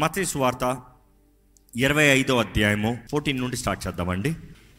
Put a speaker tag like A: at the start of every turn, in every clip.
A: మతేసు వార్త ఇరవై ఐదో అధ్యాయము ఫోర్టీన్ నుండి స్టార్ట్ చేద్దామండి.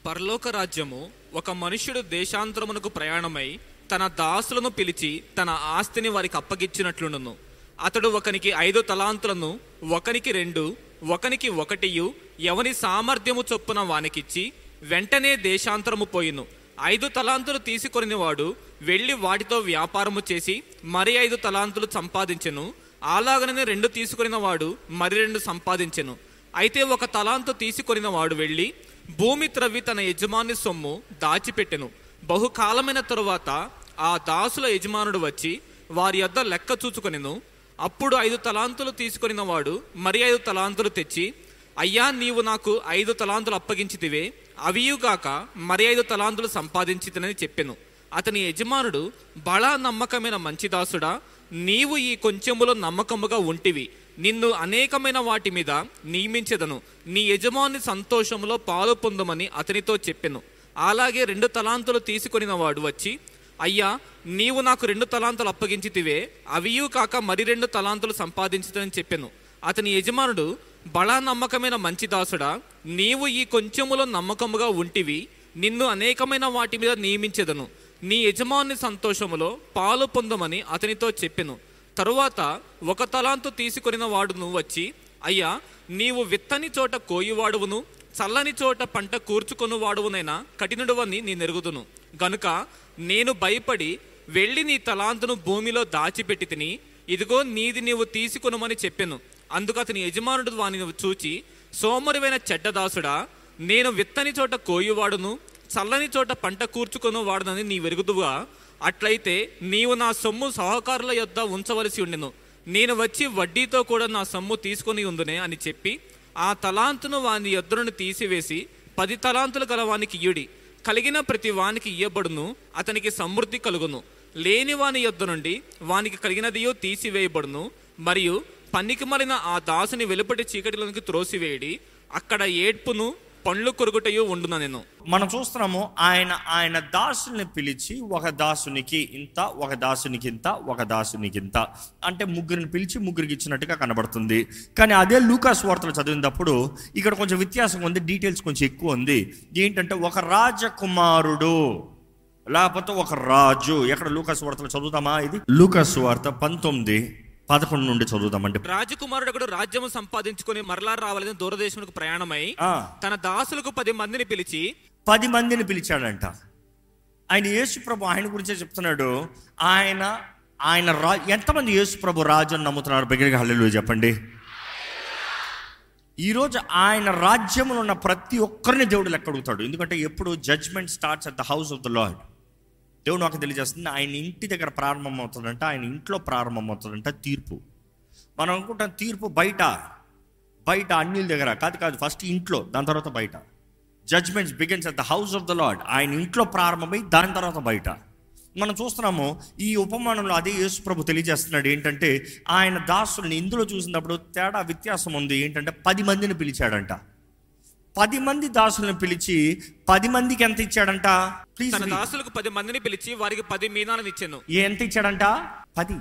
B: పరలోక రాజ్యము ఒక మనుష్యుడు దేశాంతరమునకు ప్రయాణమై తన దాసులను పిలిచి తన ఆస్తిని వారికి అప్పగించినట్లును అతడు ఒకనికి ఐదు తలాంతులను ఒకనికి రెండు ఒకనికి ఒకటియు ఎవని సామర్థ్యము చొప్పున వానికిచ్చి వెంటనే దేశాంతరము పోయిను. ఐదు తలాంతులు తీసుకొని వాడు వెళ్ళి వాటితో వ్యాపారము చేసి మరి ఐదు తలాంతులు సంపాదించెను. అలాగనే రెండు తీసుకొనిన వాడు మరి రెండు సంపాదించెను. అయితే ఒక తలాంతు తీసుకొనిన వాడు వెళ్ళి భూమి త్రవ్వి తన యజమాని సొమ్ము దాచిపెట్టెను. బహుకాలమైన తరువాత ఆ దాసుల యజమానుడు వచ్చి వారి యొద్ద లెక్క చూచుకొనిను. అప్పుడు ఐదు తలాంతులు తీసుకొనిన వాడు మరి ఐదు తలాంతులు తెచ్చి అయ్యా నీవు నాకు ఐదు తలాంతులు అప్పగించితివే. అవియుగాక మరి ఐదు తలాంతులు సంపాదించితనని చెప్పెను. అతని యజమానుడు బళ నమ్మకమైన మంచి దాసుడా నీవు ఈ కొంచెములో నమ్మకముగా ఉంటివి. నిన్ను అనేకమైన వాటి మీద నియమించెదను. నీ యజమాని సంతోషములో పాలు పొందమని అతనితో చెప్పెను. అలాగే రెండు తలాంతులు తీసుకొనిన వాడు వచ్చి అయ్యా నీవు నాకు రెండు తలాంతులు అప్పగించితివే. అవియు కాక మరి రెండు తలాంతులు సంపాదించుతని చెప్పెను. అతని యజమానుడు బళా నమ్మకమైన మంచి దాసుడా నీవు ఈ కొంచెములో నమ్మకముగా ఉంటివి. నిన్ను అనేకమైన వాటి మీద నియమించదను. నీ యజమాని సంతోషములో పాలు పొందమని అతనితో చెప్పెను. తరువాత ఒక తలాంతు తీసుకొనిన వాడును వచ్చి అయ్యా నీవు విత్తని చోట కోయువాడువును చల్లని చోట పంట కూర్చుకొని వాడువునైనా కఠినుడువని నీ నెరుగుదును. గనుక నేను భయపడి వెళ్ళి నీ తలాంతును భూమిలో దాచిపెట్టి తిని ఇదిగో నీది నీవు తీసుకొనుమని చెప్పెను. అందుకు అతని యజమానుడు వానిని చూచి సోమరువైన చెడ్డదాసుడా నేను విత్తని చోట కోయువాడును చల్లని చోట పంట కూర్చుకొని వాడునని నీ వెరుగుదువా అట్లయితే నీవు నా సొమ్ము సహకారుల యొద్ద ఉంచవలసి ఉండెను. నేను వచ్చి వడ్డీతో కూడా నా సొమ్ము తీసుకొని ఉందునే అని చెప్పి ఆ తలాంతును వాని యొద్ద తీసివేసి పది తలాంతులు గల వానికి ఇయుడి కలిగిన ప్రతి వానికి ఇయ్యబడును అతనికి సమృద్ధి కలుగును. లేని వాని యొద్ద నుండి వానికి కలిగినదియో తీసివేయబడును మరియు పనికి మరిన ఆ దాసుని వెలుపటి చీకటిలోనికి త్రోసివేయడి. అక్కడ ఏడ్పును పండ్లు కొరుకుటయు ఉండున నేను?
A: మనం చూస్తున్నాము ఆయన ఆయన దాసుల్ని పిలిచి ఒక దాసునికి ఇంత ఒక దాసునికి ఇంత ఒక దాసునికి ఇంత. అంటే ముగ్గురిని పిలిచి ముగ్గురికి ఇచ్చినట్టుగా కనబడుతుంది. కానీ అదే లూకాస్ వార్తలు చదివినప్పుడు ఇక్కడ కొంచెం వ్యత్యాసం ఉంది డీటెయిల్స్ కొంచెం ఎక్కువ ఉంది. ఏంటంటే ఒక రాజకుమారుడు లేకపోతే ఒక రాజు. ఎక్కడ లూకాస్ వార్తలు చదువుతామా ఇది? లూకాస్ వార్త పంతొమ్మిది పదకొండు నుండి చదువుదామంటే
B: రాజకుమారుడు ఒకడు రాజ్యము సంపాదించుకొని మరలా రావాలని దూరదేశములకు ప్రయాణమై. తన దాసులకు పది మందిని పిలిచి
A: పది మందిని పిలిచాడంట. ఆయన యేసు ప్రభు ఆయన గురించే చెప్తున్నాడు. ఆయన ఆయన రా ఎంతమంది యేసు ప్రభు రాజు అని నమ్ముతున్నారు? బిగ్గరగా హల్లెలూయా చెప్పండి. ఈరోజు ఆయన రాజ్యంలో ఉన్న ప్రతి ఒక్కరిని దేవుడు లెక్క అడుగుతాడు ఎందుకంటే ఎప్పుడు judgment starts at the house of the Lord. దేవుడు నాకు తెలియజేస్తుంది ఆయన ఇంటి దగ్గర ప్రారంభం అవుతుందంట ఆయన ఇంట్లో ప్రారంభం అవుతుందంట తీర్పు. మనం అనుకుంటాం తీర్పు బయట బయట అన్యుల దగ్గర కాదు కాదు ఫస్ట్ ఇంట్లో దాని తర్వాత బయట. Judgments begins at the house of the Lord ఆయన ఇంట్లో ప్రారంభమై దాని తర్వాత బయట. మనం చూస్తున్నాము ఈ ఉపమానంలో అదే యేసు ప్రభు తెలియజేస్తున్నాడు ఏంటంటే ఆయన దాసుల్ని ఇందులో చూసినప్పుడు తేడా వ్యత్యాసం ఉంది ఏంటంటే పది మందిని పిలిచాడంట. పది మంది దాసులను పిలిచి పది మందికి ఎంత ఇచ్చాడంట? ప్లీజ్
B: తన దాసులకు పది మందిని పిలిచి వారికి పది మీనాలను ఇచ్చాను.
A: ఎంత ఇచ్చాడంట? పది.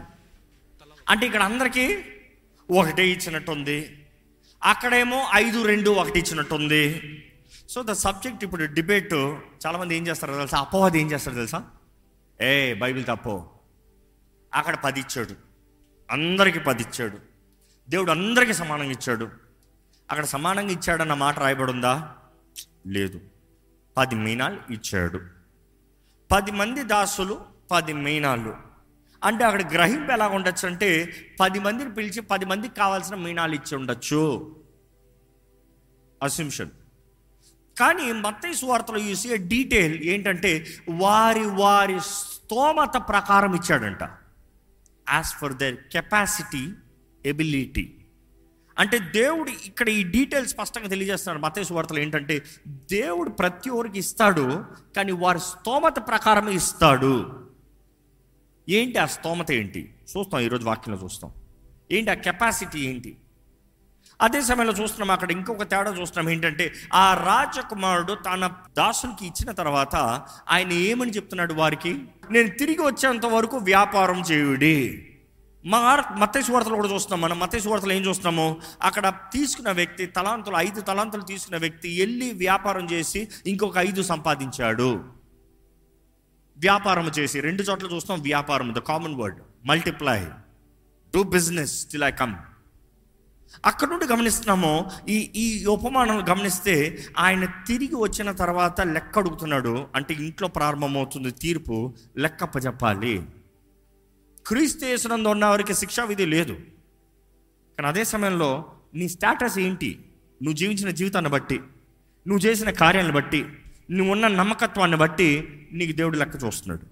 A: అంటే ఇక్కడ అందరికీ ఒకటే ఇచ్చినట్టుంది. అక్కడేమో ఐదు రెండు ఒకటి ఇచ్చినట్టుంది. సో ద సబ్జెక్ట్ ఇప్పుడు డిబేట్ చాలామంది ఏం చేస్తారో తెలుసా? అపవాది ఏం చేస్తారో తెలుసా? ఏ బైబిల్ తప్పో. అక్కడ పది ఇచ్చాడు. అందరికీ పది ఇచ్చాడు. దేవుడు అందరికీ సమానంగా ఇచ్చాడు. అక్కడ సమానంగా ఇచ్చాడన్న మాట రాయబడుందా? లేదు. పది మీనాలు ఇచ్చాడు. పది మంది దాసులు పది మీనాలు. అంటే అక్కడ గ్రహింపు ఎలా ఉండొచ్చు అంటే పది మందిని పిలిచి పది మందికి కావాల్సిన మీనాలు ఇచ్చి ఉండొచ్చు. అసిమ్షన్ కానీ మత్తయ్య సువార్తలో చూసి డీటెయిల్ ఏంటంటే వారి వారి స్తోమత ప్రకారం ఇచ్చాడంట. As per their capacity ability అంటే దేవుడు ఇక్కడ ఈ డీటెయిల్స్ స్పష్టంగా తెలియజేస్తున్నాడు. మతేసు వార్తలు ఏంటంటే దేవుడు ప్రతి ఒక్కరికి ఇస్తాడు కానీ వారి స్తోమత ప్రకారమే ఇస్తాడు. ఏంటి ఆ స్తోమత ఏంటి? చూస్తాం ఈరోజు వాక్యంలో చూస్తాం. ఏంటి ఆ కెపాసిటీ ఏంటి? అదే సమయంలో చూస్తున్నాం అక్కడ ఇంకొక తేడా చూస్తున్నాం. ఏంటంటే ఆ రాజకుమారుడు తన దాసునికి ఇచ్చిన తర్వాత ఆయన ఏమని చెప్తున్నాడు వారికి? నేను తిరిగి వచ్చేంత వరకు వ్యాపారం చేయుడి. మా మత్తేసు వార్తలు కూడా చూస్తున్నాం మనం. మత్తయి వార్తలు ఏం చూస్తున్నాము? అక్కడ తీసుకున్న వ్యక్తి తలాంతులు ఐదు తలాంతులు తీసుకున్న వ్యక్తి వెళ్ళి వ్యాపారం చేసి ఇంకొక ఐదు సంపాదించాడు. వ్యాపారం చేసి రెండు చోట్ల చూస్తాం వ్యాపారం the common word multiply do business till I come అక్కడ నుండి గమనిస్తున్నాము ఈ ఈ ఉపమానం గమనిస్తే ఆయన తిరిగి వచ్చిన తర్వాత లెక్క అడుగుతున్నాడు. అంటే ఇంట్లో ప్రారంభమవుతుంది తీర్పు లెక్కప్ప చెప్పాలి. క్రీస్తు యేసునందు ఉన్న వారికి శిక్షా విధి లేదు. కానీ అదే సమయంలో నీ స్టేటస్ ఏంటి? నువ్వు జీవించిన జీవితాన్ని బట్టి నువ్వు చేసిన కార్యాలను బట్టి నువ్వు ఉన్న నమ్మకత్వాన్ని బట్టి నీకు దేవుడు లెక్క చూస్తున్నాడు.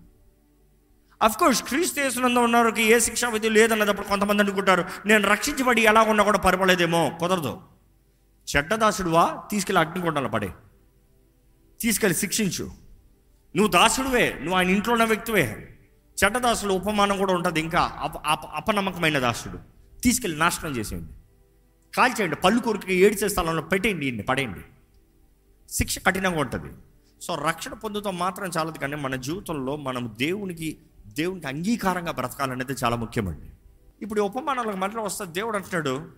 A: అఫ్ కోర్స్ క్రీస్తు యేసునందు ఉన్న వారికి ఏ శిక్షా విధి లేదన్నప్పుడు కొంతమంది అనుకుంటారు నేను రక్షించబడి ఎలా ఉన్నా కూడా పర్వాలేదేమో కుదరదు. చెడ్డదాసుడువా తీసుకెళ్ళి అగ్నికొండలు పడే. తీసుకెళ్ళి శిక్షించు. నువ్వు దాసుడువే నువ్వు ఆయన ఇంట్లో ఉన్న వ్యక్తివే. చెడ్డదాసుడు ఉపమానం కూడా ఉంటుంది. ఇంకా అప అప- అపనమ్మకమైన దాసుడు. తీసుకెళ్ళి నాశనం చేసేయండి. కాల్చేయండి పళ్ళు కొరికి ఏడిచే స్థలంలో పెట్టేయండి ఈయన్ని పడేయండి. శిక్ష కఠినంగా ఉంటుంది. సో రక్షణ పొందుతాం మాత్రం చాలదు కానీ మన జీవితంలో మనం దేవునికి దేవునికి అంగీకారంగా బ్రతకాలనేది చాలా ముఖ్యమండి. ఇప్పుడు ఉపమానాలకు మళ్ళీ వస్తే దేవుడు అంటున్నాడు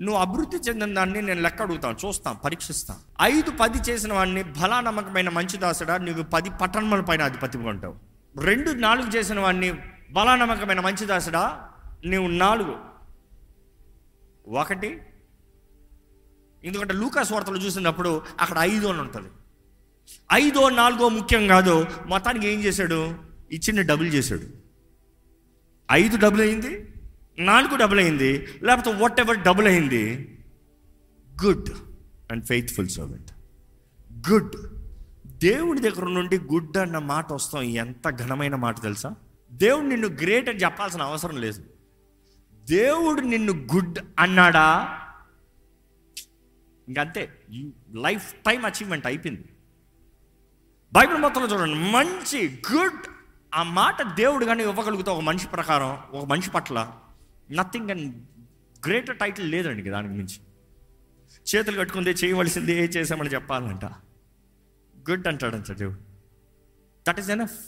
A: నువ్వు అభివృద్ధి చెందిన దాన్ని నేను లెక్క అడుగుతాను చూస్తాను పరీక్షిస్తాను. ఐదు పది చేసిన వాడిని బలా నమ్మకమైన మంచి దాసుడా నువ్వు పది పట్టణముల పైన అధిపతిగా ఉంటావు. రెండు నాలుగు చేసిన వాడిని బలానమ్మకమైన మంచి దాసుడా? నువ్వు నాలుగు. ఒకటి. ఎందుకంటే లూకాస్ వార్తలు చూసినప్పుడు అక్కడ ఐదు అని ఉంటుంది. ఐదో నాలుగో ముఖ్యం కాదు. మొత్తానికి ఏం చేశాడు? ఇచ్చిన డబుల్ చేశాడు. ఐదు డబుల్ అయింది నాలుగు డబుల్ అయింది లేకపోతే వాట్ ఎవర్ డబుల్ అయింది. Good and faithful servant good దేవుడి దగ్గర నుండి గుడ్ అన్న మాట వస్తాం. ఎంత ఘనమైన మాట తెలుసా? దేవుడు నిన్ను గ్రేట్ అని చెప్పాల్సిన అవసరం లేదు. దేవుడు నిన్ను గుడ్ అన్నాడా? ఇంకంతే. లైఫ్ టైం అచీవ్మెంట్ అయిపోయింది. బైబిల్ మొత్తంలో చూడండి. మంచి గుడ్ ఆ మాట దేవుడు కానీ ఇవ్వగలుగుతా ఒక మనిషి ప్రకారం ఒక మనిషి పట్ల నథింగ్ అండ్ గ్రేటర్ టైటిల్ లేదండి దానికి మించి. చేతులు కట్టుకుందే చేయవలసింది ఏ చేసామని చెప్పాలంట. గుడ్ అంటాడంట దేవుడు. దట్ ఈస్ ఎనఫ్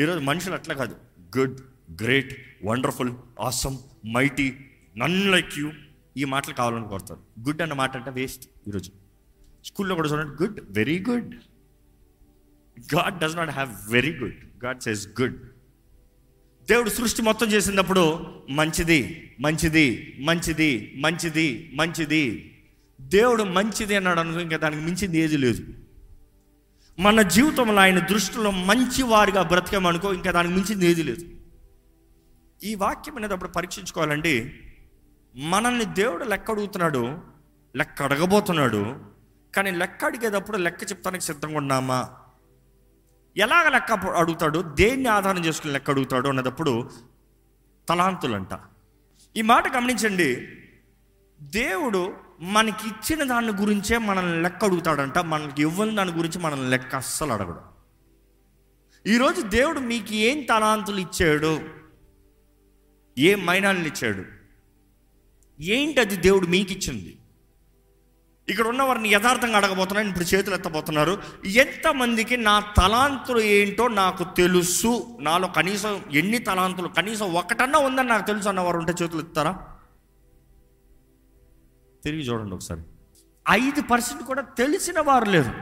A: ఈరోజు మనుషులు అట్లా కాదు. Good great wonderful awesome mighty none like you ఈ మాటలు కావాలని కోరుతారు. గుడ్ అన్న మాట అంటే వేస్ట్ ఈరోజు. స్కూల్లో కూడా చూడండి good very good God does not have very good God says good దేవుడు సృష్టి మొత్తం చేసినప్పుడు మంచిది మంచిది మంచిది మంచిది మంచిది. దేవుడు మంచిది అన్నాడు అనుకో ఇంకా దానికి మించింది ఏది లేదు. మన జీవితంలో ఆయన దృష్టిలో మంచివారిగా బ్రతకమనుకో ఇంకా దానికి మించింది ఏది లేదు. ఈ వాక్యం అనేది అప్పుడు పరీక్షించుకోవాలండి. మనల్ని దేవుడు లెక్క అడుగుతున్నాడు లెక్క అడగబోతున్నాడు కానీ లెక్క అడిగేటప్పుడు లెక్క చెప్తానికి సిద్ధంగా ఉన్నామా? ఎలాగ లెక్క అడుగుతాడు దేన్ని ఆధారం చేసుకుని లెక్క అడుగుతాడు అన్నదప్పుడు తలాంతులంట. ఈ మాట గమనించండి. దేవుడు మనకి ఇచ్చిన దాని గురించే మనల్ని లెక్క అడుగుతాడంట. మనకి ఇవ్వని దాని గురించి మనల్ని లెక్క అస్సలు అడగడు. ఈరోజు దేవుడు మీకు ఏం తలాంతులు ఇచ్చాడు? ఏ మైనాలను ఇచ్చాడు? ఏంటి అది దేవుడు మీకు ఇచ్చింది ఇక్కడ ఉన్న వారిని యథార్థంగా అడగబోతున్నాను. ఇప్పుడు చేతులు ఎత్తబోతున్నారు. ఎంతమందికి నా తలాంతులు ఏంటో నాకు తెలుసు. నాలో కనీసం ఎన్ని తలాంతులు? కనీసం ఒకటన్నా ఉందని నాకు తెలుసు అన్నవారు ఉంటే చేతులు ఎత్తారా తిరిగి చూడండి ఒకసారి. ఐదు పర్సెంట్ కూడా తెలిసిన వారు లేరు.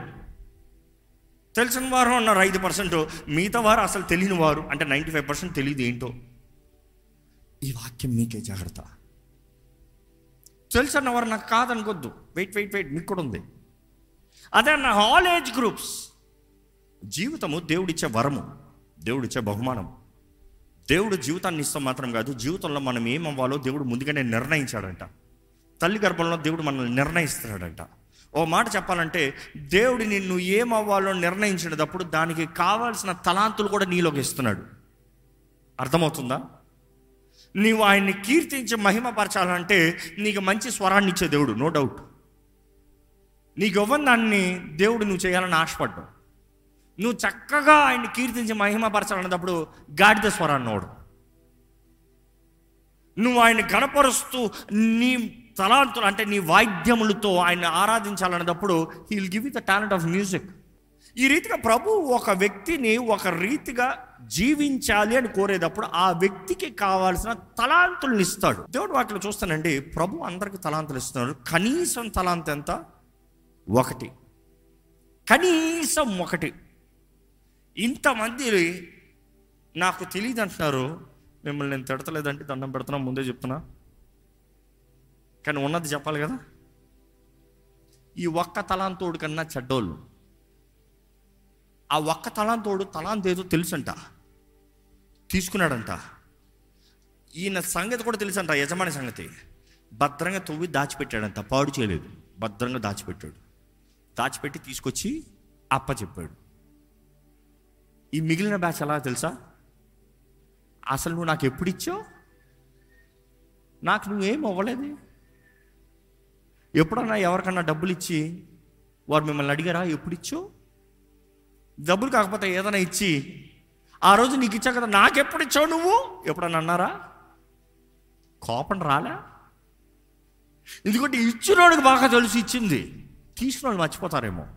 A: తెలిసిన వారు ఉన్నారు ఐదు పర్సెంట్. మిగతా వారు అసలు తెలియని వారు. అంటే నైంటీ ఫైవ్ పర్సెంట్ తెలియదు ఏంటో. ఈ వాక్యం మీకే జాగ్రత్త. తెలుసు అన్నవారు నాకు కాదనుకోద్దు. Wait wait wait. మీకు కూడా ఉంది. అదే అన్న ఆల్ ఏజ్ గ్రూప్స్ జీవితము దేవుడిచ్చే వరము. దేవుడిచ్చే బహుమానం. దేవుడు జీవితాన్ని ఇస్తాం మాత్రం కాదు. జీవితంలో మనం ఏమవ్వాలో దేవుడు ముందుగానే నిర్ణయించాడంట. తల్లి గర్భంలో దేవుడు మనల్ని నిర్ణయిస్తున్నాడంట. ఓ మాట చెప్పాలంటే దేవుడు నిన్ను ఏమవ్వాలో నిర్ణయించినప్పుడు దానికి కావాల్సిన తలాంతులు కూడా నీలోకి ఇస్తున్నాడు. అర్థమవుతుందా? నీవు ఆయన్ని కీర్తించి మహిమపరచాలంటే నీకు మంచి స్వరాన్ని ఇచ్చే దేవుడు నో డౌట్ నీకు ఇవ్వని దాన్ని దేవుడు నువ్వు చేయాలని ఆశపడ్డావు. నువ్వు చక్కగా ఆయన్ని కీర్తించి మహిమపరచాలన్నప్పుడు గాడిద స్వరాన్ని నోడు. నువ్వు ఆయన గణపరుస్తూ నీ తలాంతులు అంటే నీ వాయిద్యములతో ఆయన ఆరాధించాలన్నప్పుడు he will give the talent of music ఈ రీతిగా ప్రభు ఒక వ్యక్తిని ఒక రీతిగా జీవించాలి అని కోరేటప్పుడు ఆ వ్యక్తికి కావాల్సిన తలాంతులను ఇస్తాడు. దేవుడు వాటిలో చూస్తానండి ప్రభు అందరికి తలాంతులు ఇస్తున్నాడు. కనీసం తలాంత ఎంత? ఒకటి. కనీసం ఒకటి. ఇంతమంది నాకు తెలియదు అంటున్నారు మిమ్మల్ని నేను తిడతలేదంటే దండం పెడుతున్నా ముందే చెప్తున్నా. కానీ ఉన్నది చెప్పాలి కదా. ఈ ఒక్క తలాంతోడు కన్నా చెడ్డోళ్ళు. ఆ ఒక్క తలాంతోడు తలాంత ఏదో తెలుసంట. తీసుకున్నాడంట. ఈయన సంగతి కూడా తెలుసంట యజమాని సంగతి. భద్రంగా తవ్వి దాచిపెట్టాడంట. పాడు చేయలేదు. భద్రంగా దాచిపెట్టాడు. దాచిపెట్టి తీసుకొచ్చి అప్ప చెప్పాడు. ఈ మిగిలిన బ్యాచ్ ఎలా తెలుసా? అసలు నువ్వు నాకు ఎప్పుడు ఇచ్చావు? నాకు నువ్వేం అవ్వలేదు. ఎప్పుడన్నా ఎవరికన్నా డబ్బులు ఇచ్చి వారు మిమ్మల్ని అడిగారా? ఎప్పుడు ఇచ్చు డబ్బులు కాకపోతే ఏదైనా ఇచ్చి ఆ రోజు నీకు ఇచ్చా కదా నాకెప్పుడు ఇచ్చావు నువ్వు? ఎప్పుడన్నా అన్నారా? కోపం రాలే? ఎందుకంటే ఇచ్చినోడికి బాగా తెలుసు ఇచ్చింది. తీసుకున్న మర్చిపోతారేమో.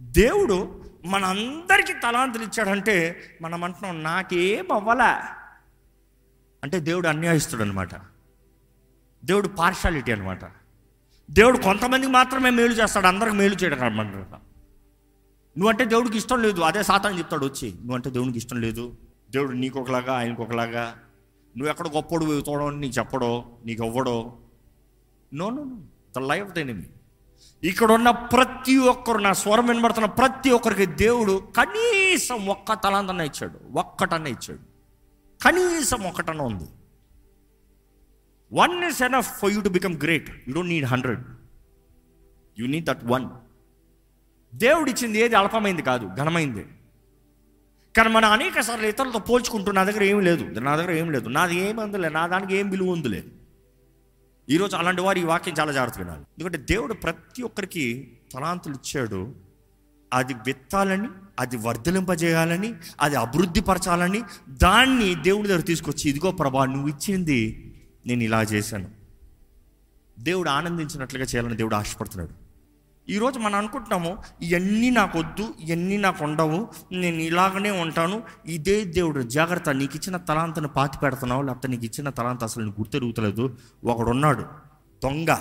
A: దేవుడు మనందరికీ తలాంతులు ఇచ్చాడంటే మనం అంటున్నాం నాకేం అవ్వలే? అంటే దేవుడు అన్యాయిస్తాడు అనమాట దేవుడు పార్షాలిటీ అనమాట దేవుడు కొంతమందికి మాత్రమే మేలు చేస్తాడు అందరికి మేలు చేయడం అనమాట నువ్వంటే దేవుడికి ఇష్టం లేదు అదే సాతాన్ని చెప్తాడు వచ్చి నువ్వంటే దేవుడికి ఇష్టం లేదు దేవుడు నీకు ఒకలాగా ఆయనకు ఒకలాగా నువ్వు ఎక్కడ గొప్పడు తోడో నీకు చెప్పడో నీకు ఇవ్వడో. నో నో ద లైఫ్ దేనిమి ఇక్కడ ఉన్న ప్రతి ఒక్కరు నా స్వరం వినబడుతున్న ప్రతి ఒక్కరికి దేవుడు కనీసం ఒక్క తలాంతన ఇచ్చాడు ఒక్కటన్న ఇచ్చాడు. కనీసం ఒక్కటన్న ఉంది. One is enough for you to become great you don't need hundred you need that one దేవుడు ఇచ్చింది ఏది అల్పమైంది కాదు ఘనమైంది. కానీ మనం అనేక సార్లు ఇతరులతో పోల్చుకుంటూ నా దగ్గర ఏం లేదు. నా దగ్గర ఏం లేదు. నాది ఏమి అందులే నా దానికి ఏం విలువ ఉందిలే ఈరోజు అలాంటి వారు ఈ వాక్యం చాలా జాగ్రత్త వినాలి. ఎందుకంటే దేవుడు ప్రతి ఒక్కరికి తలాంతులు ఇచ్చాడు. అది విత్తాలని అది వర్ధలింపజేయాలని అది అభివృద్ధి పరచాలని దాన్ని దేవుడి దగ్గర తీసుకొచ్చి ఇదిగో ప్రభా నువ్వు ఇచ్చింది నేను ఇలా చేశాను. దేవుడు ఆనందించినట్లుగా చేయాలని దేవుడు ఆశపడుతున్నాడు. ఈరోజు మనం అనుకుంటున్నాము ఇవన్నీ నాకు వద్దు ఇవన్నీ నాకు ఉండవు నేను ఇలాగనే ఉంటాను ఇదే దేవుడు జాగ్రత్త నీకు ఇచ్చిన తలాంతను పాతి పెడుతున్నావు లేకపోతే నీకు ఇచ్చిన తలాంత అసలు నీకు గుర్తెరుగుతలేదు. ఒకడున్నాడు దొంగ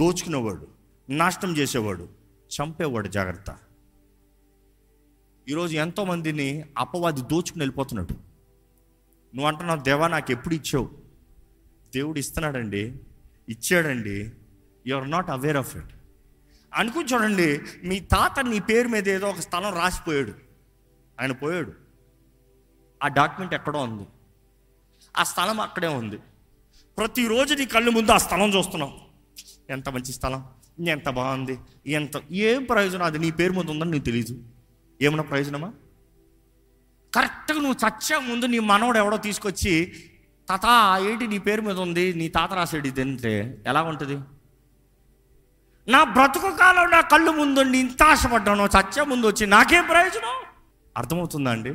A: దోచుకునేవాడు నాశనం చేసేవాడు చంపేవాడు జాగ్రత్త. ఈరోజు ఎంతోమందిని అపవాది దోచుకుని వెళ్ళిపోతున్నాడు. నువ్వు అంటున్నావు దేవా నాకు ఎప్పుడు ఇచ్చావు? దేవుడు ఇస్తున్నాడండి ఇచ్చాడండి you are not aware of it అనుకుని చూడండి మీ తాత నీ పేరు మీద ఏదో ఒక స్థలం రాసిపోయాడు. ఆయన పోయాడు. ఆ డాక్యుమెంట్ ఎక్కడో ఉంది. ఆ స్థలం అక్కడే ఉంది. ప్రతిరోజు నీ కళ్ళు ముందు ఆ స్థలం చూస్తున్నావు. ఎంత మంచి స్థలం ఎంత బాగుంది ఎంత ఏం ప్రయోజనం అది నీ పేరు ముందు ఉందని నీకు తెలీదు. ఏమన్నా ప్రయోజనమా? కరెక్ట్గా నువ్వు చచ్చే ముందు నీ మనవడు ఎవడో తీసుకొచ్చి తాత ఏంటి నీ పేరు మీద ఉంది నీ తాత రాసేడు ఇది అంటే ఎలా ఉంటుంది? నా బ్రతుకు కాలం నా కళ్ళు ముందు ఇంత ఆశపడ్డాను చచ్చే ముందు వచ్చి నాకేం ప్రయోజనం? అర్థమవుతుందా అండి?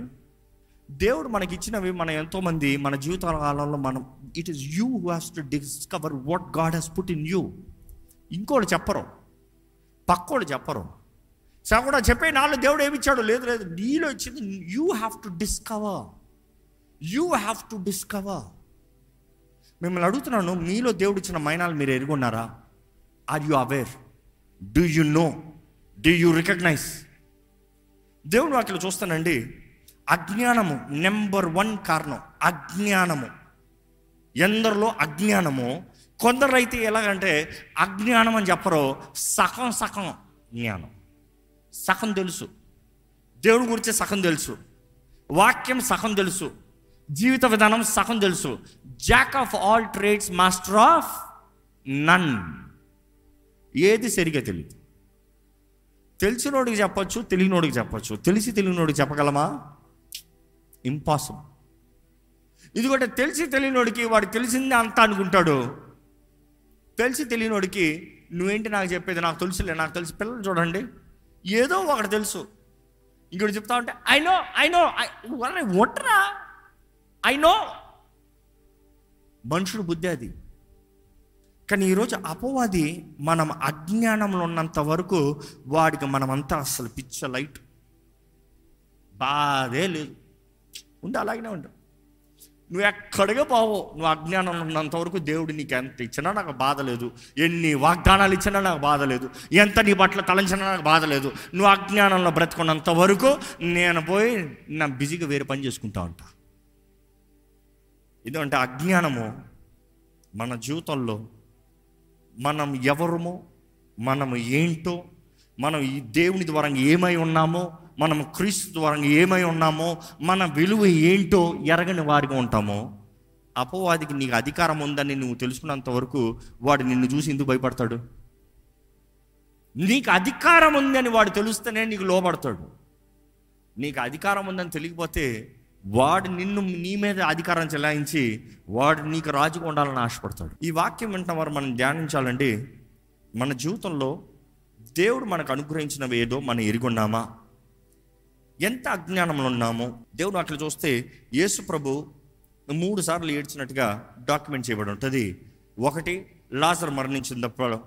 A: దేవుడు మనకి ఇచ్చినవి మన ఎంతోమంది మన జీవిత కాలంలో మనం it is you who has to discover what God has put in you ఇంకోళ్ళు చెప్పరు. పక్కోళ్ళు చెప్పరు. కూడా చెప్పే నాళ్ళు దేవుడు ఏమిచ్చాడు? లేదు లేదు. నీలో ఇచ్చింది you have to discover you have to discover మిమ్మల్ని అడుగుతున్నాను మీలో దేవుడు ఇచ్చిన మైనాలు మీరు ఎరుగున్నారా? Are you aware do you know do you recognize దేవుడు వాటిలో చూస్తానండి అజ్ఞానము నెంబర్ వన్ కారణం అజ్ఞానము. ఎందరిలో అజ్ఞానము కొందరైతే ఎలాగంటే అజ్ఞానం అని చెప్పరు సగం సగం జ్ఞానం. సగం తెలుసు. దేవుడి గురించి సగం తెలుసు. వాక్యం సగం తెలుసు. జీవిత విధానం సగం తెలుసు. Jack of all trades master of none ఏది సరిగా తెలియదు తెలిసినోడికి చెప్పచ్చు తెలియనోడికి చెప్పచ్చు. తెలిసి తెలియనోడికి చెప్పగలమా? ఇంపాసిబుల్ ఇదిగోటే తెలిసి తెలియనోడికి వాడు తెలిసిందే అంతా అనుకుంటాడు. తెలిసి తెలియనోడికి నువ్వేంటి నాకు చెప్పేది? నాకు తెలుసులే నాకు తెలిసి. పిల్లలు చూడండి. ఏదో ఒకటి తెలుసు. ఇంకోటి చెప్తా ఉంటే ఐ నో ఐ నో ఒట్రా? ఐ నో మనుషుడు బుద్ధి అది. కానీ ఈరోజు అపవాది మనం అజ్ఞానంలో ఉన్నంత వరకు వాడికి మనమంతా అసలు పిచ్చ లైట్. బాధే లేదు. ఉండి అలాగనే ఉంటావు నువ్వు ఎక్కడిగా పోవు. నువ్వు అజ్ఞానం ఉన్నంత వరకు దేవుడు నీకు ఎంత ఇచ్చినా నాకు బాధ లేదు. ఎన్ని వాగ్దానాలు ఇచ్చినా నాకు బాధ లేదు. ఎంత నీ బట్టలు తలంచినా నాకు బాధ లేదు. నువ్వు అజ్ఞానంలో బ్రతుకున్నంత వరకు నేను పోయి నా బిజీగా వేరే పని చేసుకుంటా ఉంటాను ఎందుకంటే అజ్ఞానము మన జీవితంలో. మనం ఎవరమో మనం ఏంటో మనం ఈ దేవుని ద్వారా ఏమై ఉన్నామో మనం క్రీస్తు ద్వారా ఏమై ఉన్నామో మన విలువ ఏంటో ఎరగని వారిగా ఉంటామో. అపవాదికి నీకు అధికారం ఉందని నువ్వు తెలుసుకున్నంత వరకు వాడు నిన్ను చూసి ఎందుకు భయపడతాడు? నీకు అధికారం ఉందని వాడు తెలుస్తేనే నీకు లోపడతాడు నీకు అధికారం ఉందని తెలియకపోతే వాడు నిన్ను నీ మీద అధికారం చెలాయించి వాడు నీకు రాజుగా ఉండాలని ఆశపడతాడు. ఈ వాక్యం వెంట వారు మనం ధ్యానించాలంటే మన జీవితంలో దేవుడు మనకు అనుగ్రహించినవి ఏదో మనం ఎరుగున్నామా? ఎంత అజ్ఞానంలో ఉన్నామో? దేవుడు అట్లా చూస్తే యేసు ప్రభు మూడు సార్లు ఏడ్చినట్టుగా డాక్యుమెంట్ చేయబడి ఉంటుంది. ఒకటి లాజర్ మరణించినప్పుడు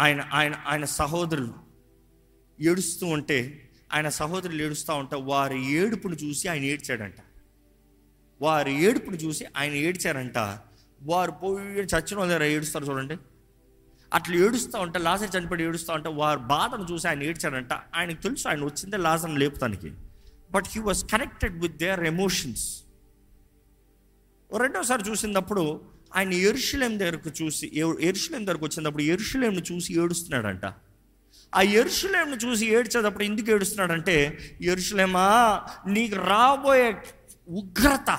A: ఆయన ఆయన ఆయన సహోదరులు ఏడుస్తూ ఉంటే ఆయన సహోదరులు ఏడుస్తూ ఉంటే వారి ఏడుపును చూసి ఆయన ఏడ్చాడంట. వారి ఏడుపును చూసి ఆయన ఏడ్చారంట. వారు పోయి చచ్చిన వాళ్ళ ఏడుస్తారు చూడండి. అట్లా ఏడుస్తూ ఉంటే లాజర్ చనిపోయి ఏడుస్తూ ఉంటే వారి బాధను చూసి ఆయన ఏడ్చాడంట ఆయనకు తెలుసు ఆయన వచ్చిందే లాజర్ని లేపుతానికి. But he was connected with their emotions రెండోసారి చూసినప్పుడు ఆయన ఎరుషులేం దగ్గరకు చూసి ఎరుషులేం దగ్గరకు వచ్చినప్పుడు ఎరుషులేంను చూసి ఏడుస్తున్నాడంట. ఆ ఎరుషులేంను చూసి ఏడ్చేటప్పుడు ఎందుకు ఏడుస్తున్నాడంటే ఎరుషులేమా నీకు రాబోయే ఉగ్రత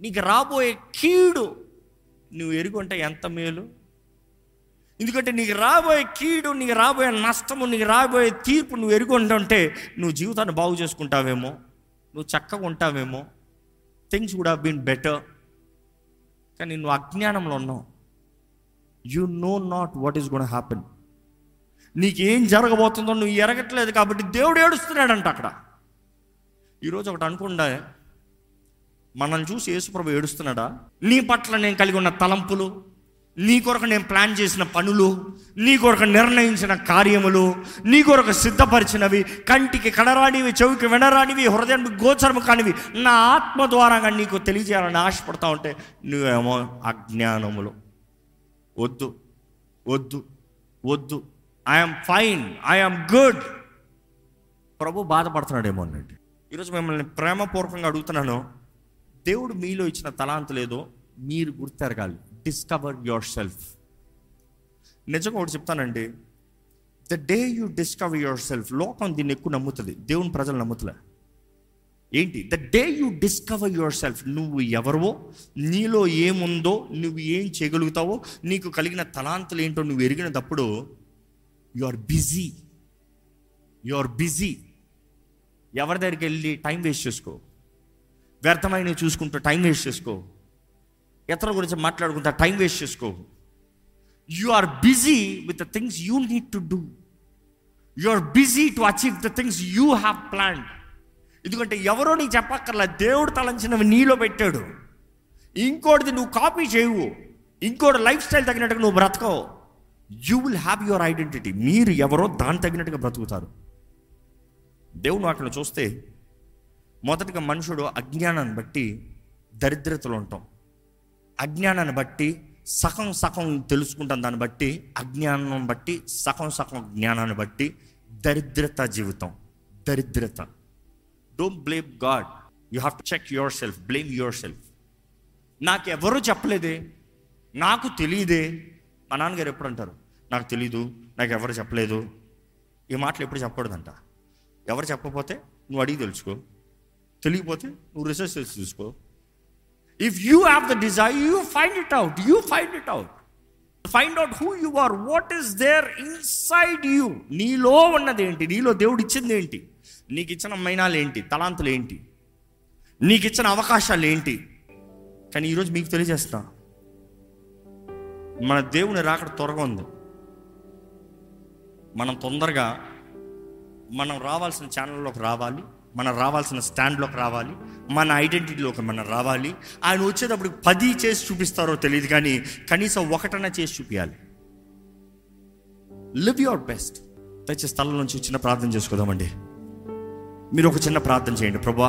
A: నీకు రాబోయే కీడు నువ్వు ఎరుగుంటే ఎంత మేలు? ఎందుకంటే నీకు రాబోయే కీడు నీకు రాబోయే నష్టము నీకు రాబోయే తీర్పు నువ్వు ఎరుగుంటుంటే నువ్వు జీవితాన్ని బాగు చేసుకుంటావేమో? నువ్వు చక్కగా ఉంటావేమో? Things would have been better. కానీ నువ్వు అజ్ఞానంలో ఉన్నావు. You know not what is gonna happen. నీకేం జరగబోతుందో నువ్వు ఎరగట్లేదు కాబట్టి దేవుడు ఏడుస్తున్నాడంట అక్కడ. ఈరోజు ఒకటి అనుకుండా మనల్ని చూసి యేసుప్రభు ఏడుస్తున్నాడా? నీ పట్ల నేను కలిగి ఉన్న తలంపులు నీ కొరకు నేను ప్లాన్ చేసిన పనులు నీ కొరకు నిర్ణయించిన కార్యములు నీ కొరకు సిద్ధపరిచినవి కంటికి కడరానివి చెవికి వినరానివి హృదయానికి గోచరము కానివి నా ఆత్మ ద్వారా నీకు తెలియజేయాలని ఆశపడతా ఉంటే నువ్వేమో అజ్ఞానములు. వద్దు వద్దు వద్దు. ఐఎమ్ ఫైన్ ఐఎమ్ గుడ్ ప్రభు బాధపడుతున్నాడేమో అన్నట్టు ఈరోజు మిమ్మల్ని ప్రేమపూర్వకంగా అడుగుతున్నాను. దేవుడు మీలో ఇచ్చిన తలాంత లేదో మీరు గుర్తెరగాలి. డిస్కవర్ యువర్ సెల్ఫ్ నిజంగా ఒకటి చెప్తానండి. The day you discover yourself లోకం దీన్ని ఎక్కువ నమ్ముతుంది. దేవుని ప్రజలు నమ్ముతులే. ఏంటి? The day you discover yourself నువ్వు ఎవరివో నీలో ఏముందో నువ్వు ఏం చేయగలుగుతావో నీకు కలిగిన తలాంతులు ఏంటో నువ్వు ఎరిగినప్పుడు you are busy you are busy ఎవరి దగ్గరికి వెళ్ళి టైం వేస్ట్ చేసుకో? వ్యర్థమైనవి చూసుకుంటూ టైం వేస్ట్ చేసుకో. ఇతరుల గురించి మాట్లాడుకుంటా టైం వేస్ట్ చేసుకో. You are busy with the things you need to do you are busy to achieve the things you have plan ఎందుకంటే ఎవరో నీకు చెప్పక్కర్లా దేవుడు తలంచినవి నీలో పెట్టాడు. ఇంకోటిది నువ్వు కాపీ చేయవు. ఇంకోటి లైఫ్ స్టైల్ తగినట్టుగా నువ్వు బ్రతకవు. You will have your identity మీరు ఎవరో దాని తగినట్టుగా బ్రతుకుతారు. దేవుడు అక్కడ చూస్తే మొదటిగా మనుషుడు అజ్ఞానాన్ని బట్టి దరిద్రతలు ఉంటాం. అజ్ఞానాన్ని బట్టి సగం సగం తెలుసుకుంటాం. దాన్ని బట్టి అజ్ఞానం బట్టి సగం సగం జ్ఞానాన్ని బట్టి దరిద్రత జీవితం. దరిద్రత. Don't blame God you have to check yourself blame yourself నాకు చెప్పలేదే. నాకు తెలియదే. మా నాన్నగారు ఎప్పుడు అంటారు నాకు తెలీదు నాకు ఎవరు చెప్పలేదు. ఈ మాటలు ఎప్పుడు చెప్పకూడదంట. ఎవరు చెప్పకపోతే నువ్వు అడిగి తెలుసుకో. తెలియకపోతే నువ్వు రీసెర్చ్ చేసి చూసుకో. If you have the desire you find it out you find it out find out who you are what is there inside you నీలో ఉన్నది ఏంటి? నీలో దేవుడు ఇచ్చింది ఏంటి? నీకు ఇచ్చిన మైనాలు ఏంటి? తలాంతులు ఏంటి? నీకు ఇచ్చిన అవకాశాలు ఏంటి? కానీ ఈరోజు మీకు తెలియజేస్తాను మన దేవుని రాకడ త్వరగా ఉంది. మనం తొందరగా మనం రావాల్సిన ఛానల్లోకి రావాలి మనం రావాల్సిన స్టాండ్లోకి రావాలి మన ఐడెంటిటీలోకి మనం రావాలి. ఆయన వచ్చేటప్పుడు పది చేసి చూపిస్తారో తెలియదు కానీ కనీసం ఒకటన చేసి చూపించాలి లివ్ యువర్ బెస్ట్ తెచ్చే స్థలం నుంచి చిన్న ప్రార్థన చేసుకుందామండి. మీరు ఒక చిన్న ప్రార్థన చేయండి ప్రభా.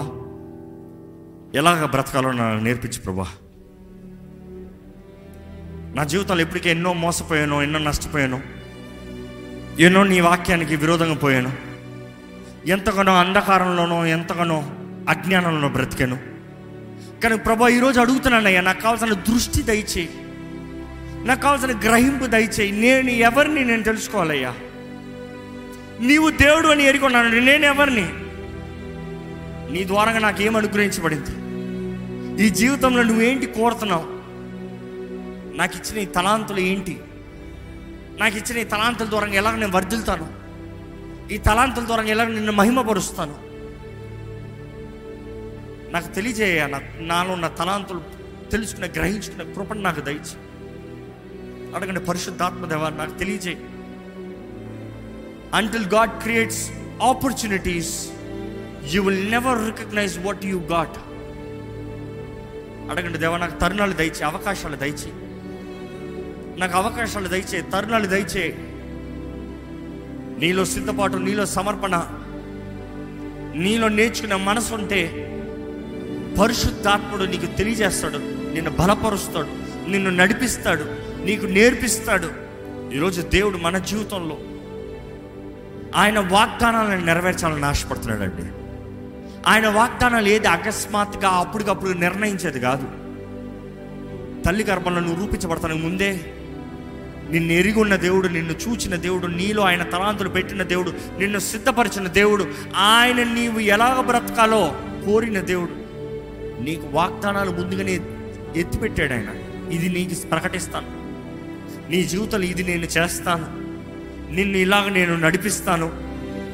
A: ఎలాగ బ్రతకాలో నాకు నేర్పించు ప్రభా. నా జీవితంలో ఇప్పటికే ఎన్నో మోసపోయాను ఎన్నో నష్టపోయాను ఎన్నో నీ వాక్యానికి విరోధంగా పోయాను ఎంతగానో అంధకారంలోనో ఎంతగానో అజ్ఞానంలోనో బ్రతికాను. కానీ ప్రభా ఈరోజు అడుగుతున్నానయ్యా నాకు కావాల్సిన దృష్టి దయచేయి. నాకు కావాల్సిన గ్రహింపు దయచేయి. నేను ఎవరిని నేను తెలుసుకోవాలయ్యా? నీవు దేవుడు అని ఎరుకున్నాను నేను ఎవరిని? నీ ద్వారా నాకు ఏం అనుగ్రహించబడింది? ఈ జీవితంలో నువ్వేంటి కోరుతున్నావు? నాకు ఇచ్చిన ఈ తలాంతులు ఏంటి? నాకు ఇచ్చిన ఈ తలాంతుల ద్వారా ఎలాగ నేను వర్ధిల్తాను? ఈ తలాంతుల ద్వారా ఎలా నిన్ను మహిమపరుస్తాను? నాకు తెలియజేయ నాకు నాలో ఉన్న తలాంతులు తెలుసుకునే గ్రహించుకునే కృపను నాకు దయచి అడగండి పరిశుద్ధాత్మదేవా నాకు తెలియజేయి. Until God creates opportunities you will never recognize what you got అడగండి దేవా నాకు తరుణాలు దయచి అవకాశాలు దయచేయి. నాకు అవకాశాలు దయచే తరుణాలు దయచే నీలో సిద్ధపాటు నీలో సమర్పణ నీలో నేర్చుకునే మనసు ఉంటే పరిశుద్ధాత్ముడు నీకు తెలియజేస్తాడు నిన్ను బలపరుస్తాడు నిన్ను నడిపిస్తాడు నీకు నేర్పిస్తాడు. ఈరోజు దేవుడు మన జీవితంలో ఆయన వాగ్దానాలను నెరవేర్చాలని ఆశపడుతున్నాడండి. ఆయన వాగ్దానాలు ఏది అకస్మాత్తుగా అప్పటికప్పుడు నిర్ణయించేది కాదు. తల్లి గర్భంలో నువ్వు రూపించబడతానికి ముందే నిన్ను ఎరిగి ఉన్న దేవుడు నిన్ను చూచిన దేవుడు నీలో ఆయన తలాంతులు పెట్టిన దేవుడు నిన్ను సిద్ధపరిచిన దేవుడు ఆయన నీవు ఎలాగ బ్రతకాలో కోరిన దేవుడు. నీకు వాగ్దానాలు ముందుగానే ఎత్తిపెట్టాడు ఆయన. ఇది నీకు ప్రకటిస్తాను. నీ జీవితంలో ఇది నేను చేస్తాను. నిన్ను ఇలాగ నేను నడిపిస్తాను.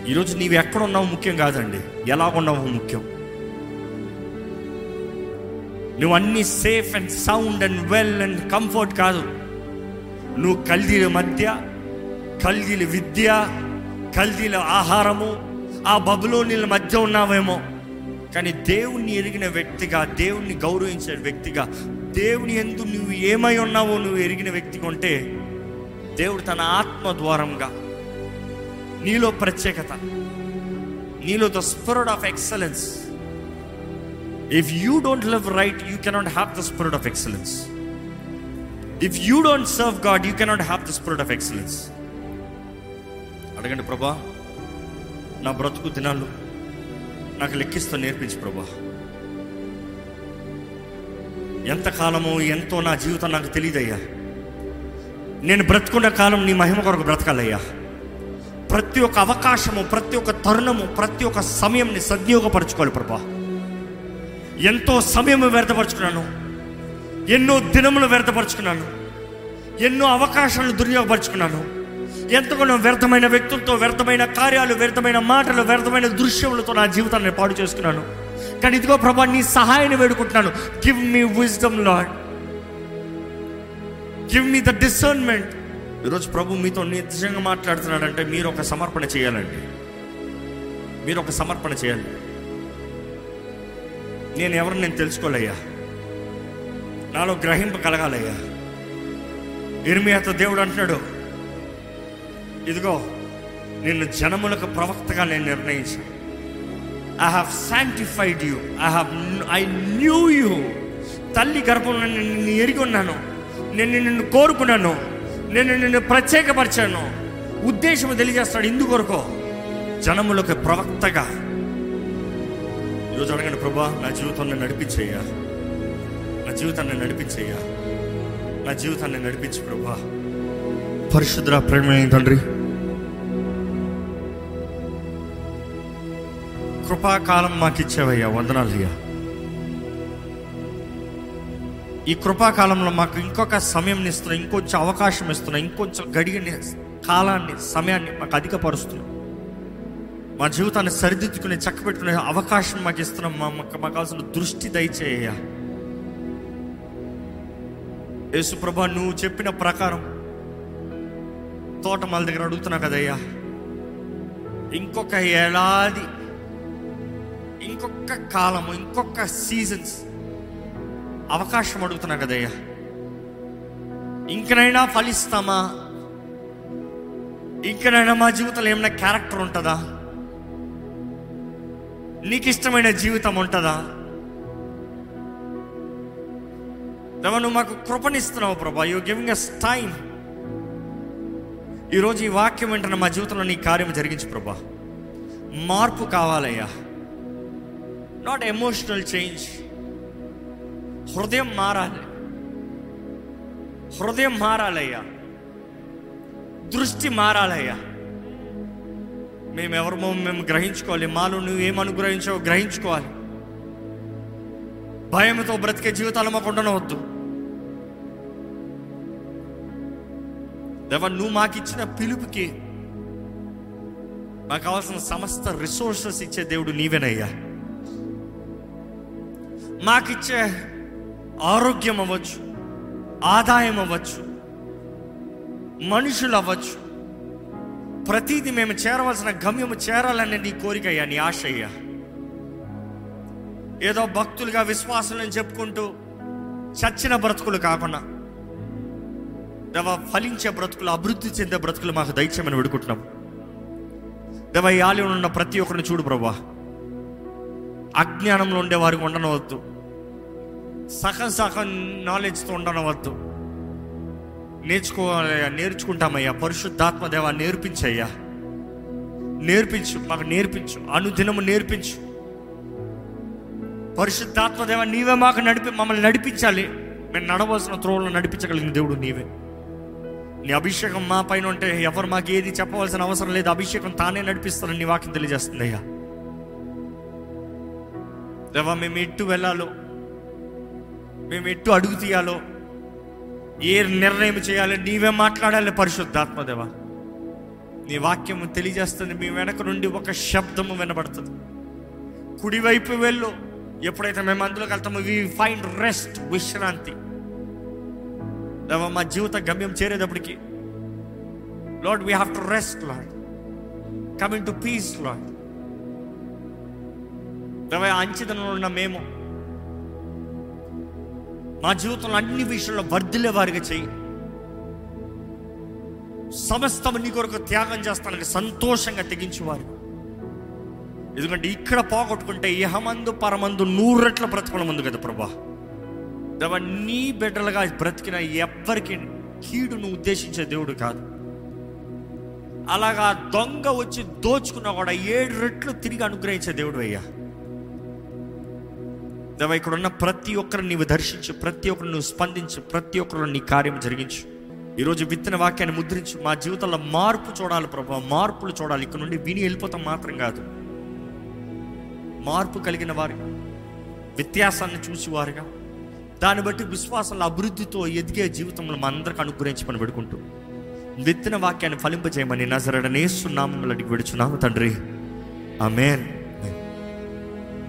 A: ఈరోజు నీవు ఎక్కడ ఉన్నావు ముఖ్యం కాదండి. ఎలా ఉన్నావు ముఖ్యం. నువ్వు అన్ని safe and sound and well and comfort కాదు. నువ్వు కల్దీల మధ్య కల్దీల విద్య కల్దీల ఆహారము ఆ బబులోనిల మధ్య ఉన్నావేమో. కానీ దేవుణ్ణి ఎరిగిన వ్యక్తిగా దేవుణ్ణి గౌరవించే వ్యక్తిగా దేవుని ఎందు నువ్వు ఏమై ఉన్నావో నువ్వు ఎరిగిన వ్యక్తిగా ఉంటే దేవుడు తన ఆత్మ ద్వారంగా నీలో ప్రత్యేకత నీలో the spirit of excellence. If you don't live right you cannot have the spirit of excellence if you don't serve God you cannot have the spirit of excellence అడగండి ప్రభా నా బ్రతుకు దినాలు నాకు లెక్కిస్తూ నేర్పించు ప్రభా. ఎంతకాలమో ఎంతో నా జీవితం నాకు తెలియదయ్యా. నేను బ్రతుకున్న కాలం నీ మహిమ కొరకు బ్రతకాలయ్యా. ప్రతి ఒక్క అవకాశము ప్రతి ఒక్క తరుణము ప్రతి ఒక్క సమయంని సద్వినియోగపరచుకోవాలి ప్రభా. ఎంతో సమయం వ్యర్థపరచుకున్నాను. ఎన్నో దినములు వ్యర్థపరుచుకున్నాను. ఎన్నో అవకాశాలను దుర్యోగపరుచుకున్నాను. ఎంతగానో వ్యర్థమైన వ్యక్తులతో వ్యర్థమైన కార్యాలు వ్యర్థమైన మాటలు వ్యర్థమైన దృశ్యములతో నా జీవితాన్ని పాడు చేసుకున్నాను. కానీ ఇదిగో ప్రభా నీ సహాయాన్ని వేడుకుంటున్నాను. Give me wisdom Lord give me the discernment ఈరోజు ప్రభు మీతో నిజంగా మాట్లాడుతున్నాడంటే మీరు ఒక సమర్పణ చేయాలండి. మీరు ఒక సమర్పణ చేయాలి. నేను ఎవరిని నేను తెలుసుకోలేయ్యా. నాలో గ్రహింపు కలగాలయ్యా. ఇర్మియాతో దేవుడు అంటున్నాడు ఇదిగో నిన్ను జనములకు ప్రవక్తగా నేను నిర్ణయించాను. I have sanctified you I have I knew you తల్లి గర్భంలో నేను నిన్ను ఎరిగి ఉన్నాను. నేను నిన్ను కోరుకున్నాను. నేను నిన్ను ప్రత్యేకపరిచాను. ఉద్దేశం తెలియజేస్తాడు ఇందుకొరకు జనములకు ప్రవక్తగా. ఈరోజు అడగండి ప్రభా నా జీవితంలో నడిపించేయ్యా. నా జీవితాన్ని నడిపించేయ్యా. నా జీవితాన్ని నడిపించు ప్రభా. పరిశుద్ర ప్రేమైన తండ్రి. కృపాకాలం మాకు ఇచ్చావయ్యా వందనాలయ్యా ఈ కృపాకాలంలో మాకు ఇంకొక సమయం ఇస్తున్నా ఇంకొంచెం అవకాశం ఇస్తున్నా ఇంకొంచెం గడియని కాలాన్ని సమయాన్ని మాకు అధికపరుస్తున్నాం. మా జీవితాన్ని సరిదిద్దుకునే చక్కబెట్టుకునే అవకాశం మాకు ఇస్తున్నాం మాకు మాకు కావాల్సిన దృష్టి దయచేయ యేసుప్రభ నువ్వు చెప్పిన ప్రకారం తోటమాల దగ్గర అడుగుతున్నా కదయ్యా. ఇంకొక ఏడాది ఇంకొక కాలము ఇంకొక సీజన్స్ అవకాశం అడుగుతున్నా కదయ్యా. ఇంకనైనా ఫలిస్తామా? ఇంకనైనా మా జీవితంలో ఏమైనా క్యారెక్టర్ ఉంటుందా? నీకు ఇష్టమైన జీవితం ఉంటుందా? దేవా నువ్వు మాకు కృపనిస్తున్నావు ప్రభా. యూ గివింగ్ అస్ టైం ఈరోజు ఈ వాక్యం వెంటనే మా జీవితంలో నీ కార్యం జరిగించు ప్రభా. మార్పు కావాలయ్యా. నాట్ ఎమోషనల్ చేంజ్ హృదయం మారాలి. హృదయం మారాలయ్యా. దృష్టి మారాలయ్యా. మేము మేము గ్రహించుకోవాలి. మాలో నువ్వు ఏం అనుగ్రహించావో గ్రహించుకోవాలి. భయంతో బ్రతికే జీవితాలు మాకు ఉండనవద్దు. దేవా నువ్వు మాకు ఇచ్చిన పిలుపుకి మాకు కావాల్సిన సమస్త రిసోర్సెస్ ఇచ్చే దేవుడు నీవేనయ్యా. మాకిచ్చే ఆరోగ్యం అవ్వచ్చు ఆదాయం అవ్వచ్చు మనుషులు అవ్వచ్చు. ప్రతిదీ మేము చేరవలసిన గమ్యము చేరాలనే నీ కోరికయ్యా నీ ఆశ అయ్యా ఏదో భక్తులుగా విశ్వాసులను చెప్పుకుంటూ చచ్చిన బ్రతుకులు కాకుండా దేవ ఫలించే బ్రతుకులు అభివృద్ధి చెందే బ్రతుకులు మాకు దయచేయమని వేడుకుంటున్నాం. దేవ ఈ ఆలయంలో ఉన్న ప్రతి ఒక్కరిని చూడు ప్రభా. అజ్ఞానంలో ఉండే వారికి ఉండనవద్దు. సగం సగం నాలెడ్జ్తో ఉండనవద్దు. నేర్చుకోవాలయ్యా నేర్చుకుంటామయ్యా. పరిశుద్ధాత్మ దేవ నేర్పించయ్యా. నేర్పించు మాకు నేర్పించు అనుదినము నేర్పించు. పరిశుద్ధాత్మ దేవ నీవే మాకు నడిపి మమ్మల్ని నడిపించాలి. మేము నడవలసిన త్రోవలను నడిపించగలిగిన దేవుడు నీవే. నీ అభిషేకం మా పైన ఉంటే ఎవరు మాకు ఏది చెప్పవలసిన అవసరం లేదు. అభిషేకం తానే నడిపిస్తానని నీ వాక్యం తెలియజేస్తుంది అయ్యా. దేవా మేము ఎట్టు వెళ్ళాలో మేము ఎట్టు అడుగు తీయాలో ఏ నిర్ణయం చేయాలో నీవే మాట్లాడాలి పరిశుద్ధాత్మదేవ నీ వాక్యం తెలియజేస్తుంది. మీ వెనక నుండి ఒక శబ్దము వినబడుతుంది. కుడివైపు వెళ్ళు. ఎప్పుడైతే మేము అందులోకి వెళ్తామో వి ఫైండ్ రెస్ట్ విశ్రాంతి. మా జీవిత గమ్యం చేరేటప్పటికి Lord we have to rest Lord coming to peace Lord దేవా అంచితనంలో ఉన్న మేము మా జీవితంలో అన్ని విషయంలో వర్ధిలే వారిగా చేయి సమస్తం నీ కొరకు త్యాగం చేస్తానని సంతోషంగా తెగించేవారు. ఎందుకంటే ఇక్కడ పోగొట్టుకుంటే ఇహమందు పరమందు నూరెట్ల బ్రతకడం ఉంది కదా ప్రభా. దేవ నీ బిడ్డలుగా బ్రతికిన ఎవ్వరికి కీడును ఉద్దేశించే దేవుడు కాదు. అలాగా దొంగ వచ్చి దోచుకున్నా కూడా ఏడు రెట్లు తిరిగి అనుగ్రహించే దేవుడు అయ్యా. దేవ ఇక్కడ ఉన్న ప్రతి ఒక్కరిని నీవు దర్శించు ప్రతి ఒక్కరిని నువ్వు స్పందించు ప్రతి ఒక్కరు నీ కార్యం జరిగించు. ఈరోజు విత్తన వాక్యాన్ని ముద్రించు మా జీవితంలో మార్పు చూడాలి ప్రభా మార్పులు చూడాలి. ఇక్కడ నుండి విని వెళ్ళిపోతాం మాత్రం కాదు. మార్పు కలిగిన వారు వ్యత్యాసాన్ని చూసి వారుగా దాన్ని బట్టి విశ్వాసంలో అభివృద్ధితో ఎదిగే జీవితంలో మా అందరికి అనుగ్రహించమని పెడుకుంటూ విత్తన వాక్యాన్ని ఫలింపజేయమని నజరడనేస్తున్నాము అడిగి విడుచున్నాము తండ్రి. ఆమెన్.